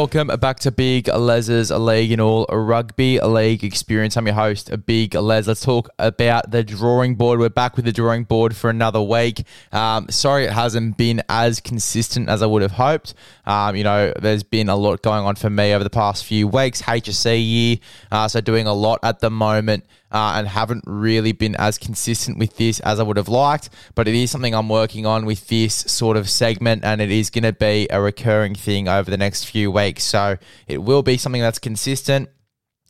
welcome back to Big Les's League and all rugby league experience. I'm your host, Big Les. Let's talk about the drawing board. We're back with the drawing board for another week. Um, sorry, it hasn't been as consistent as I would have hoped. Um, you know, there's been a lot going on for me over the past few weeks. HSC year, uh, so doing a lot at the moment uh, and haven't really been as consistent with this as I would have liked. But it is something I'm working on with this sort of segment, and it is going to be a recurring thing over the next few weeks. So it will be something that's consistent.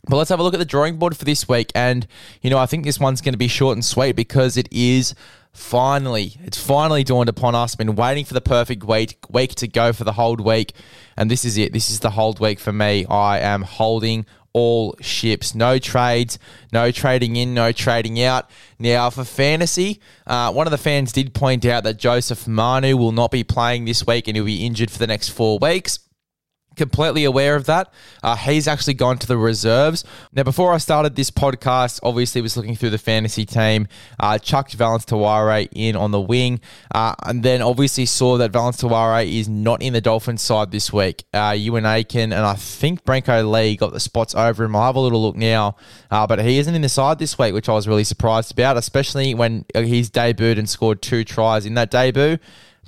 But let's have a look at the drawing board for this week. And, you know, I think this one's going to be short and sweet because it is finally, it's finally dawned upon us. Been waiting for the perfect week, week to go for the hold week. And this is it. This is the hold week for me. I am holding all ships. No trades, no trading in, no trading out. Now, for fantasy, uh, one of the fans did point out that Joseph Manu will not be playing this week and he'll be injured for the next four weeks completely aware of that. Uh, he's actually gone to the reserves. Now, before I started this podcast, obviously was looking through the fantasy team, uh, chucked Valynce Te Whare in on the wing, uh, and then obviously saw that Valynce Te Whare is not in the Dolphins side this week. Uh, Euan Aitken and I think Brenko Lee got the spots over him. I'll have a little look now, uh, but he isn't in the side this week, which I was really surprised about, especially when he's debuted and scored two tries in that debut.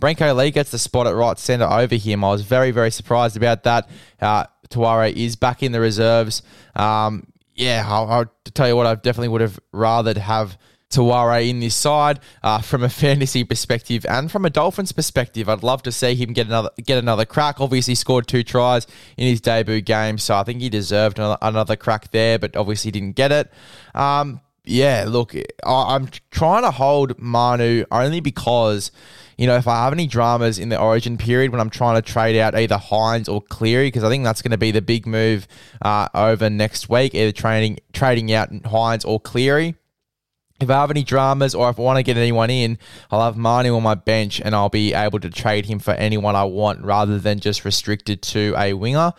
Brenko Lee gets the spot at right centre over him. I was very, very surprised about that. Uh, Te Whare is back in the reserves. Um, yeah, I'll, I'll, tell you what, I definitely would have rathered have Te Whare in this side uh, from a fantasy perspective and from a Dolphins perspective. I'd love to see him get another get another crack. Obviously, scored two tries in his debut game, so I think he deserved another, crack there, but obviously didn't get it. Um, yeah, look, I, I'm trying to hold Manu only because you know, if I have any dramas in the origin period when I'm trying to trade out either Hynes or Cleary, because I think that's going to be the big move uh, over next week, either trading trading out Hynes or Cleary. If I have any dramas or if I want to get anyone in, I'll have Manu on my bench and I'll be able to trade him for anyone I want rather than just restricted to a winger.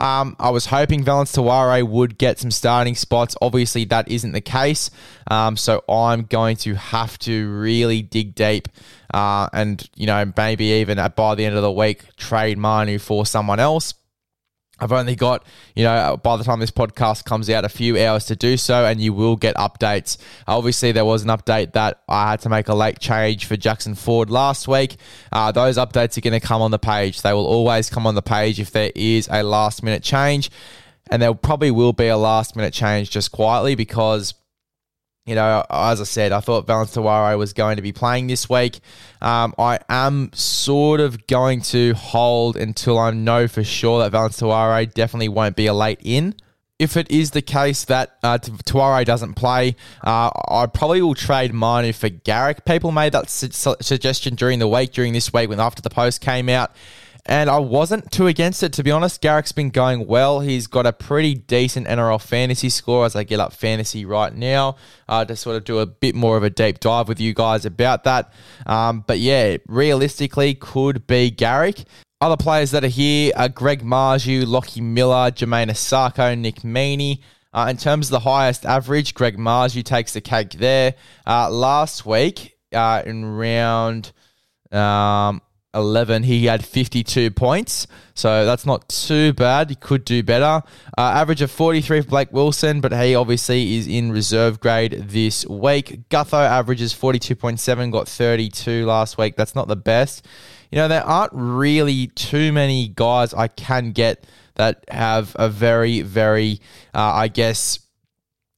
Um, I was hoping Valynce Te Whare would get some starting spots. Obviously, that isn't the case. Um, so I'm going to have to really dig deep uh, and, you know, maybe even by the end of the week, trade Manu for someone else. I've only got, you know, by the time this podcast comes out, a few hours to do so, and you will get updates. Obviously, there was an update that I had to make a late change for Jackson Ford last week. Uh, those updates are going to come on the page. They will always come on the page if there is a last minute change. And there probably will be a last minute change just quietly because you know, as I said, I thought Valynce was going to be playing this week. Um, I am sort of going to hold until I know for sure that Valynce definitely won't be a late in. If it is the case that uh, doesn't play, uh, I probably will trade Manu for Garrick. People made that su- suggestion during the week, during this week, when after the post came out and I wasn't too against it, to be honest. Garrick's been going well. He's got a pretty decent NRL fantasy score as I get up fantasy right now uh, to sort of do a bit more of a deep dive with you guys about that. Um, but yeah, realistically, could be Garrick. Other players that are here are Greg Marzhew, Lockie Miller, Jamayne Isaako, Nick Meaney. Uh, in terms of the highest average, Greg Marzhew takes the cake there. Uh, last week, uh, in round um, 11, he had 52 points. So that's not too bad. He could do better. Uh, average of 43 for Blake Wilson, but he obviously is in reserve grade this week. Gutho averages 42.7, got 32 last week. That's not the best. You know, there aren't really too many guys I can get that have a very, very, uh, I guess,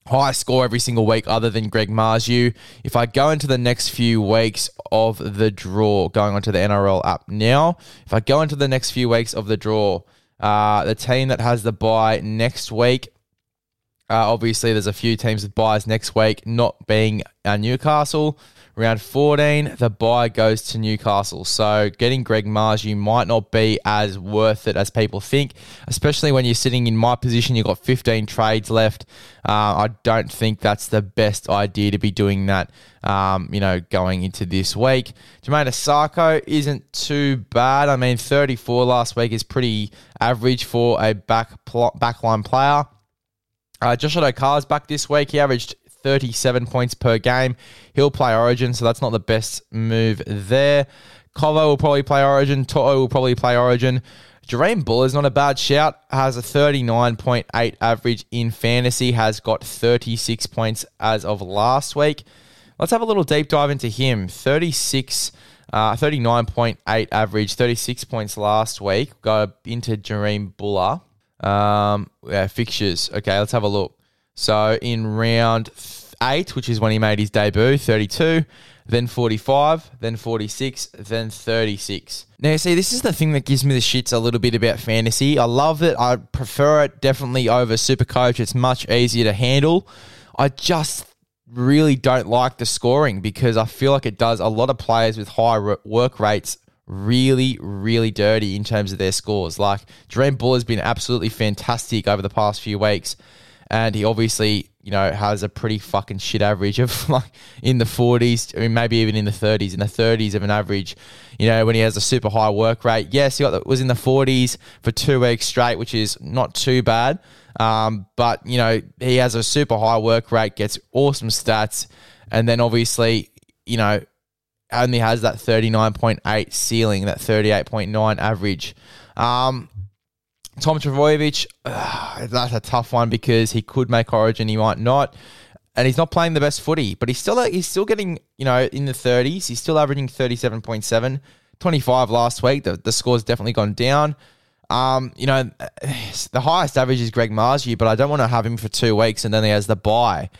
high score every single week other than Greg Marzhew. If I go into the next few weeks of the draw, going onto the NRL app now, if I go into the next few weeks of the draw, uh, the team that has the bye next week, uh, obviously there's a few teams with buys next week, not being uh, Newcastle. Round 14, the bye goes to Newcastle. So getting Greg Marzhew might not be as worth it as people think, especially when you're sitting in my position. You've got 15 trades left. Uh, I don't think that's the best idea to be doing that, um, you know, going into this week. Jamayne Isaako isn't too bad. I mean, 34 last week is pretty average for a back pl- backline player. Uh, Joshua Addo-Carr's back this week. He averaged 37 points per game. He'll play Origin, so that's not the best move there. Covo will probably play Origin. Toto will probably play Origin. Jahream Bula is not a bad shout. Has a 39.8 average in fantasy. Has got 36 points as of last week. Let's have a little deep dive into him. 36, uh, 39.8 average, 36 points last week. Go into Jahream Bula. Um, yeah, fixtures. Okay, let's have a look. So in round eight, which is when he made his debut, 32, then 45, then 46, then 36. Now, you see, this is the thing that gives me the shits a little bit about fantasy. I love it. I prefer it definitely over Supercoach. It's much easier to handle. I just really don't like the scoring because I feel like it does a lot of players with high work rates really, really dirty in terms of their scores. Like, Jahream Bula has been absolutely fantastic over the past few weeks and he obviously you know has a pretty fucking shit average of like in the 40s I mean, maybe even in the 30s in the 30s of an average you know when he has a super high work rate. Yes he got, was in the 40s for two weeks straight which is not too bad. Um, but you know he has a super high work rate gets awesome stats and then obviously you know only has that 39.8 ceiling that 38.9 average um, Tom Trbojevic, uh, that's a tough one because he could make Origin, he might not, and he's not playing the best footy. But he's still he's still getting you know in the thirties. He's still averaging thirty seven point seven. 25 last week. The, the score's definitely gone down. Um, you know, the highest average is Greg Marzhew, but I don't want to have him for two weeks and then he has the buy,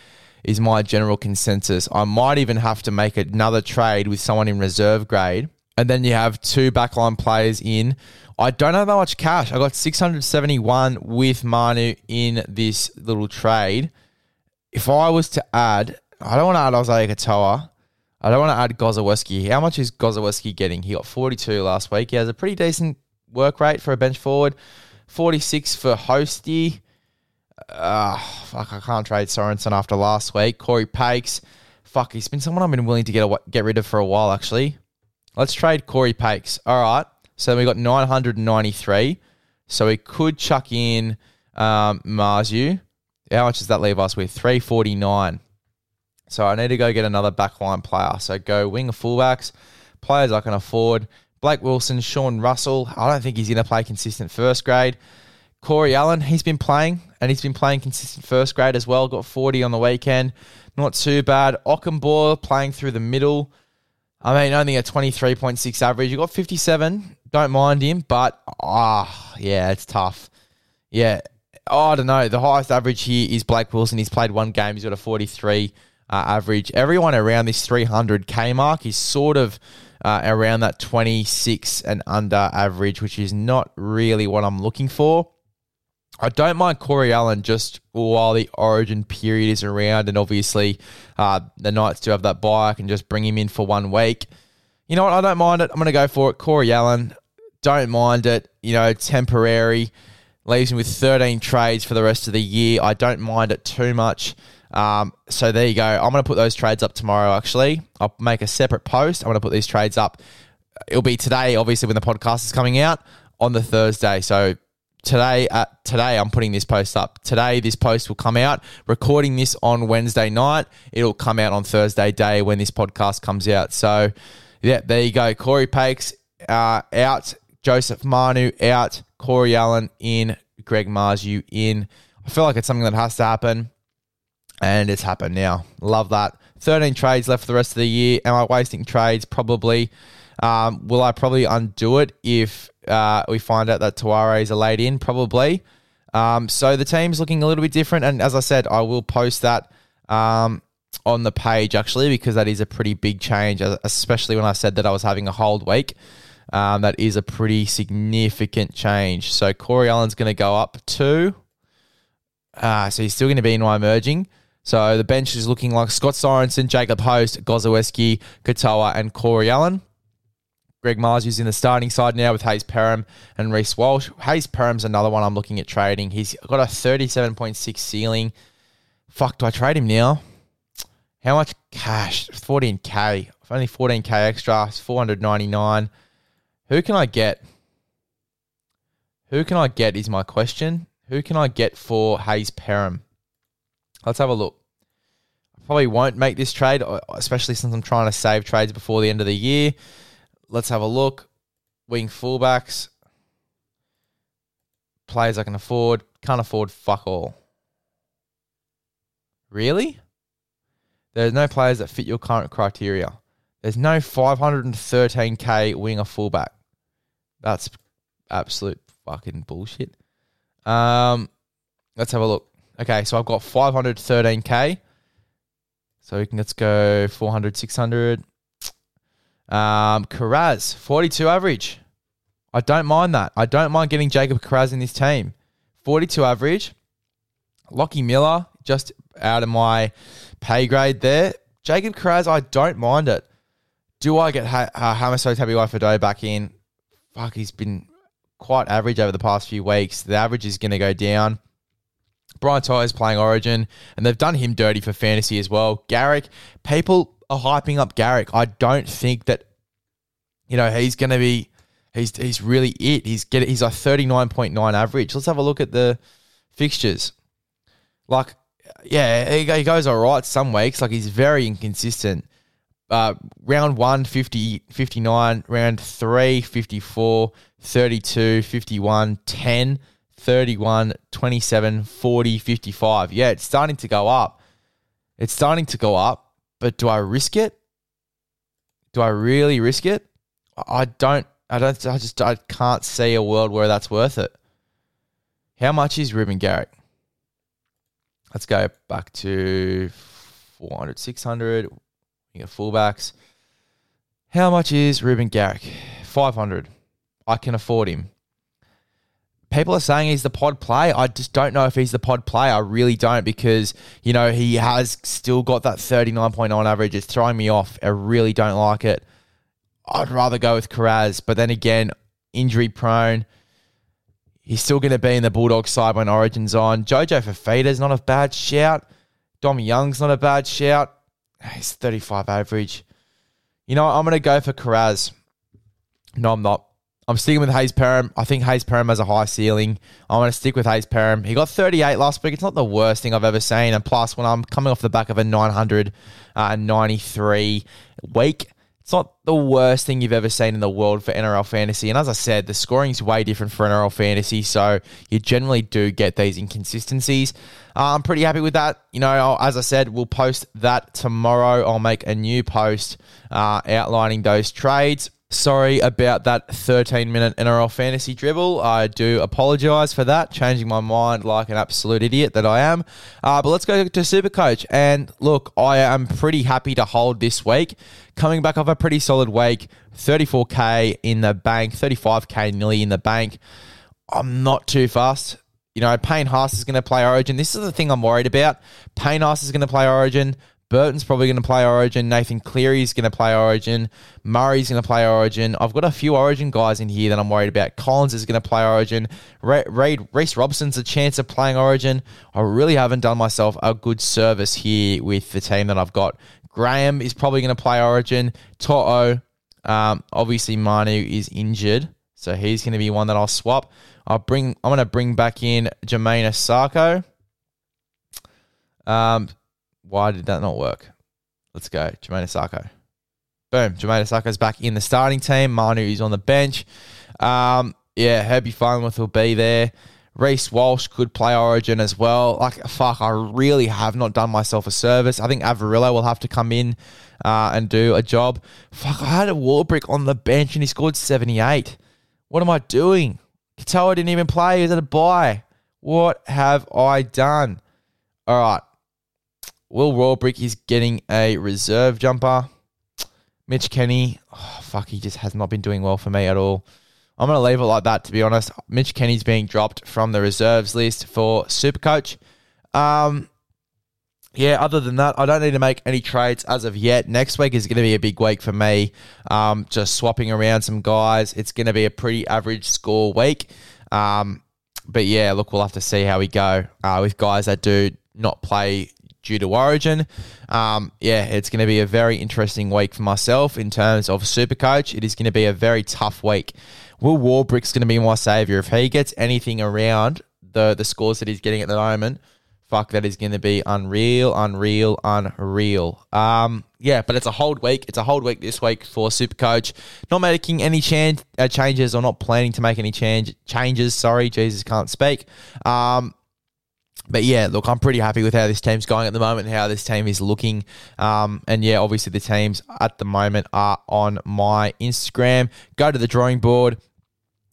is my general consensus. I might even have to make another trade with someone in reserve grade. And then you have two backline players in I don't have that much cash. I got 671 with Manu in this little trade. If I was to add, I don't want to add Isaiah Katoa. I don't want to add Gosiewski. How much is Gosiewski getting? He got 42 last week. He has a pretty decent work rate for a bench forward. 46 for Hosty. Uh, fuck, I can't trade Sorensen after last week. Corey Pakes. Fuck, he's been someone I've been willing to get, get rid of for a while, actually. Let's trade Corey Pakes. All right. So we got 993. So we could chuck in um, Marzhew. How much does that leave us with? 349. So I need to go get another backline player. So go wing fullbacks, players I can afford. Blake Wilson, Sean Russell. I don't think he's going to play consistent first grade. Corey Allen, he's been playing and he's been playing consistent first grade as well. Got 40 on the weekend. Not too bad. Okunbor playing through the middle. I mean, only a 23.6 average. You got 57. Don't mind him, but ah, oh, yeah, it's tough. Yeah, oh, I don't know. The highest average here is Blake Wilson. He's played one game. He's got a 43 uh, average. Everyone around this 300k mark is sort of uh, around that 26 and under average, which is not really what I'm looking for. I don't mind Corey Allen just while the origin period is around, and obviously uh, the Knights do have that buy. I can just bring him in for one week. You know what? I don't mind it. I'm going to go for it. Corey Allen, don't mind it. You know, temporary. Leaves me with 13 trades for the rest of the year. I don't mind it too much. Um, so there you go. I'm going to put those trades up tomorrow, actually. I'll make a separate post. I'm going to put these trades up. It'll be today, obviously, when the podcast is coming out on the Thursday. So today uh, today I'm putting this post up. Today this post will come out. Recording this on Wednesday night. It'll come out on Thursday day when this podcast comes out. So yeah, there you go. Corey Pakes uh, out. Joseph Manu out. Corey Allen in. Greg Marzhew in. I feel like it's something that has to happen. And it's happened now. Love that. 13 trades left for the rest of the year. Am I wasting trades? Probably. Um, will I probably undo it if uh, we find out that Te Whare a late in? Probably. Um, so the team's looking a little bit different, and as I said, I will post that um, on the page actually because that is a pretty big change, especially when I said that I was having a hold week. Um, that is a pretty significant change. So Corey Allen's going to go up to. Uh, so he's still going to be in my emerging. So the bench is looking like Scott Sorensen, Jacob Host, Gosiewski, Katoa, and Corey Allen. Greg Marzhew's in the starting side now with Hayze Perham and Reece Walsh. Hayze Perham's another one I'm looking at trading. He's got a 37.6 ceiling. Fuck, do I trade him now? How much cash? 14k. Only 14k extra. It's 499. Who can I get? Who can I get is my question. Who can I get for Hayze Perham? Let's have a look. I probably won't make this trade, especially since I'm trying to save trades before the end of the year. Let's have a look. Wing fullbacks. Players I can afford. Can't afford fuck all. Really? There's no players that fit your current criteria. There's no 513k winger fullback. That's absolute fucking bullshit. Um, let's have a look. Okay, so I've got 513k. So we can let's go 400, 600. Um, Kiraz, 42 average. I don't mind that. I don't mind getting Jacob Kiraz in this team. 42 average. Lockie Miller, just out of my pay grade there. Jacob Kiraz, I don't mind it. Do I get ha- uh, Tabuai back in? Fuck, he's been quite average over the past few weeks. The average is going to go down. Brian Tyler's playing Origin, and they've done him dirty for fantasy as well. Garrick, people hyping up Garrick. I don't think that, you know, he's going to be, he's he's really it. He's get he's a point nine average. Let's have a look at the fixtures. Like, yeah, he, he goes all right some weeks. Like he's very inconsistent. Uh, round 1, 50, 59. Round 3, 54. 32, 51, 10, 31, 27, 40, 55. Yeah, it's starting to go up. It's starting to go up, but do I risk it? Do I really risk it? I don't. I don't. I just. I can't see a world where that's worth it. How much is Reuben Garrick? Let's go back to 400, 600. We got fullbacks. How much is Reuben Garrick? 500. I can afford him. People are saying he's the pod play. I just don't know if he's the pod play. I really don't because, you know, he has still got that 39.9 average. It's throwing me off. I really don't like it. I'd rather go with Kiraz. But then again, injury prone. He's still going to be in the Bulldog side when Origin's on. Jojo Fifita's not a bad shout. Dom Young's not a bad shout. He's 35 average. You know, I'm going to go for Kiraz. No, I'm not. I'm sticking with Hayze Perham. I think Hayze Perham has a high ceiling. I'm going to stick with Hayze Perham. He got 38 last week. It's not the worst thing I've ever seen. And plus, when I'm coming off the back of a 993 week, it's not the worst thing you've ever seen in the world for NRL fantasy. And as I said, the scoring is way different for NRL fantasy. So you generally do get these inconsistencies. Uh, I'm pretty happy with that. You know, as I said, we'll post that tomorrow. I'll make a new post uh, outlining those trades. Sorry about that 13 minute NRL fantasy dribble. I do apologise for that, changing my mind like an absolute idiot that I am. Uh, but let's go to Supercoach. And look, I am pretty happy to hold this week. Coming back off a pretty solid week, 34K in the bank, 35K nearly in the bank. I'm not too fast. You know, Payne Haas is going to play Origin. This is the thing I'm worried about. Payne Haas is going to play Origin. Burton's probably going to play Origin. Nathan Cleary's going to play Origin. Murray's going to play Origin. I've got a few Origin guys in here that I'm worried about. Collins is going to play Origin. Ray, Ray, Reece Robson's a chance of playing Origin. I really haven't done myself a good service here with the team that I've got. Graham is probably going to play Origin. Toto, um, obviously Manu is injured, so he's going to be one that I'll swap. I'll bring. I'm going to bring back in Jamayne Isaako. Um, why did that not work? Let's go. Jamayne Isaako. Boom. Jamayne Isaako's back in the starting team. Manu is on the bench. Um, yeah, Herbie Farnworth will be there. Reece Walsh could play Origin as well. Like, fuck, I really have not done myself a service. I think Averillo will have to come in uh, and do a job. Fuck, I had a Warbrick on the bench and he scored 78. What am I doing? Katoa didn't even play. He was at a bye. What have I done? All right. Will Warbrick is getting a reserve jumper. Mitch Kenny, oh, fuck, he just has not been doing well for me at all. I'm going to leave it like that, to be honest. Mitch Kenny's being dropped from the reserves list for Supercoach. Um, yeah, other than that, I don't need to make any trades as of yet. Next week is going to be a big week for me. Um, just swapping around some guys. It's going to be a pretty average score week. Um, but yeah, look, we'll have to see how we go uh, with guys that do not play due to Origin. Um, yeah, it's going to be a very interesting week for myself in terms of Supercoach. It is going to be a very tough week. Will Warbrick's going to be my saviour if he gets anything around the the scores that he's getting at the moment. fuck, that is going to be unreal, unreal, unreal. Um, yeah, but it's a hold week. It's a hold week this week for Supercoach. Not making any chan- uh, changes or not planning to make any change changes. Sorry, Jesus can't speak. Um, but yeah, look, I'm pretty happy with how this team's going at the moment, how this team is looking. Um, and yeah, obviously the teams at the moment are on my Instagram. Go to the drawing board.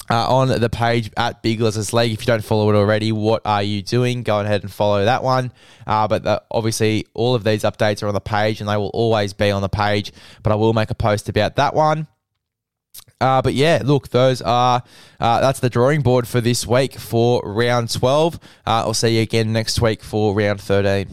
Uh, on the page at Big Les's League. If you don't follow it already, what are you doing? Go ahead and follow that one. Uh, but the, obviously, all of these updates are on the page and they will always be on the page. But I will make a post about that one. Uh, but yeah, look, those are uh, that's the drawing board for this week for round twelve. Uh, I'll see you again next week for round thirteen.